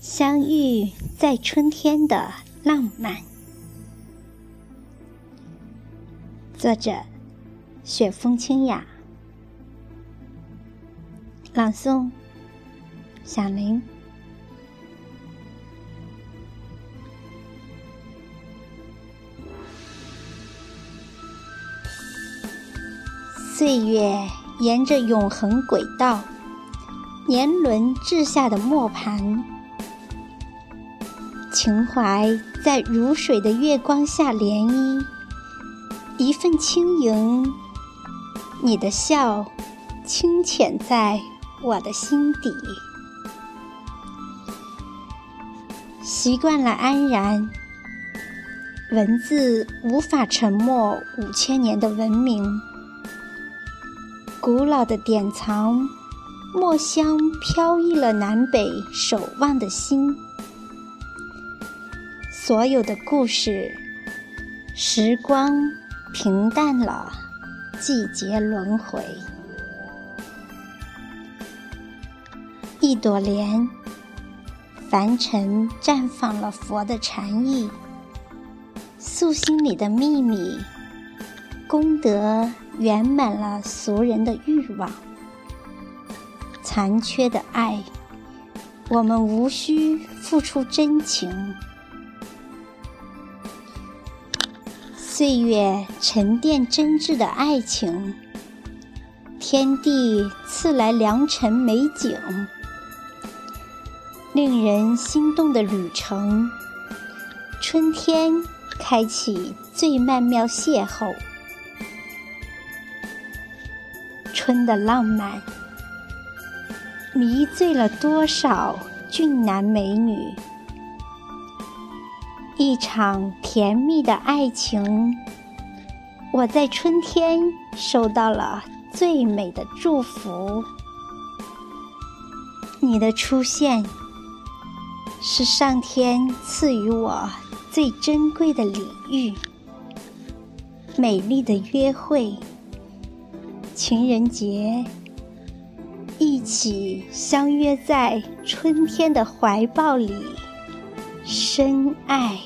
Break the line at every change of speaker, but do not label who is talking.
相遇在春天的浪漫。作者：雪风清雅。朗诵：小林。岁月沿着永恒轨道，年轮掷下的磨盘，情怀在如水的月光下涟漪，一份轻盈。你的笑，清浅在我的心底，习惯了安然。文字无法沉默五千年的文明。古老的典藏，墨香飘逸了南北守望的心。所有的故事，时光平淡了，季节轮回。一朵莲，凡尘绽放了佛的禅意，素心里的秘密，功德。圆满了俗人的欲望，残缺的爱，我们无需付出真情。岁月沉淀真挚的爱情，天地赐来良辰美景，令人心动的旅程，春天开启最曼妙邂逅。春的浪漫，迷醉了多少俊男美女？一场甜蜜的爱情，我在春天收到了最美的祝福。你的出现，是上天赐予我最珍贵的礼遇。美丽的约会。情人节，一起相约在春天的怀抱里，深爱。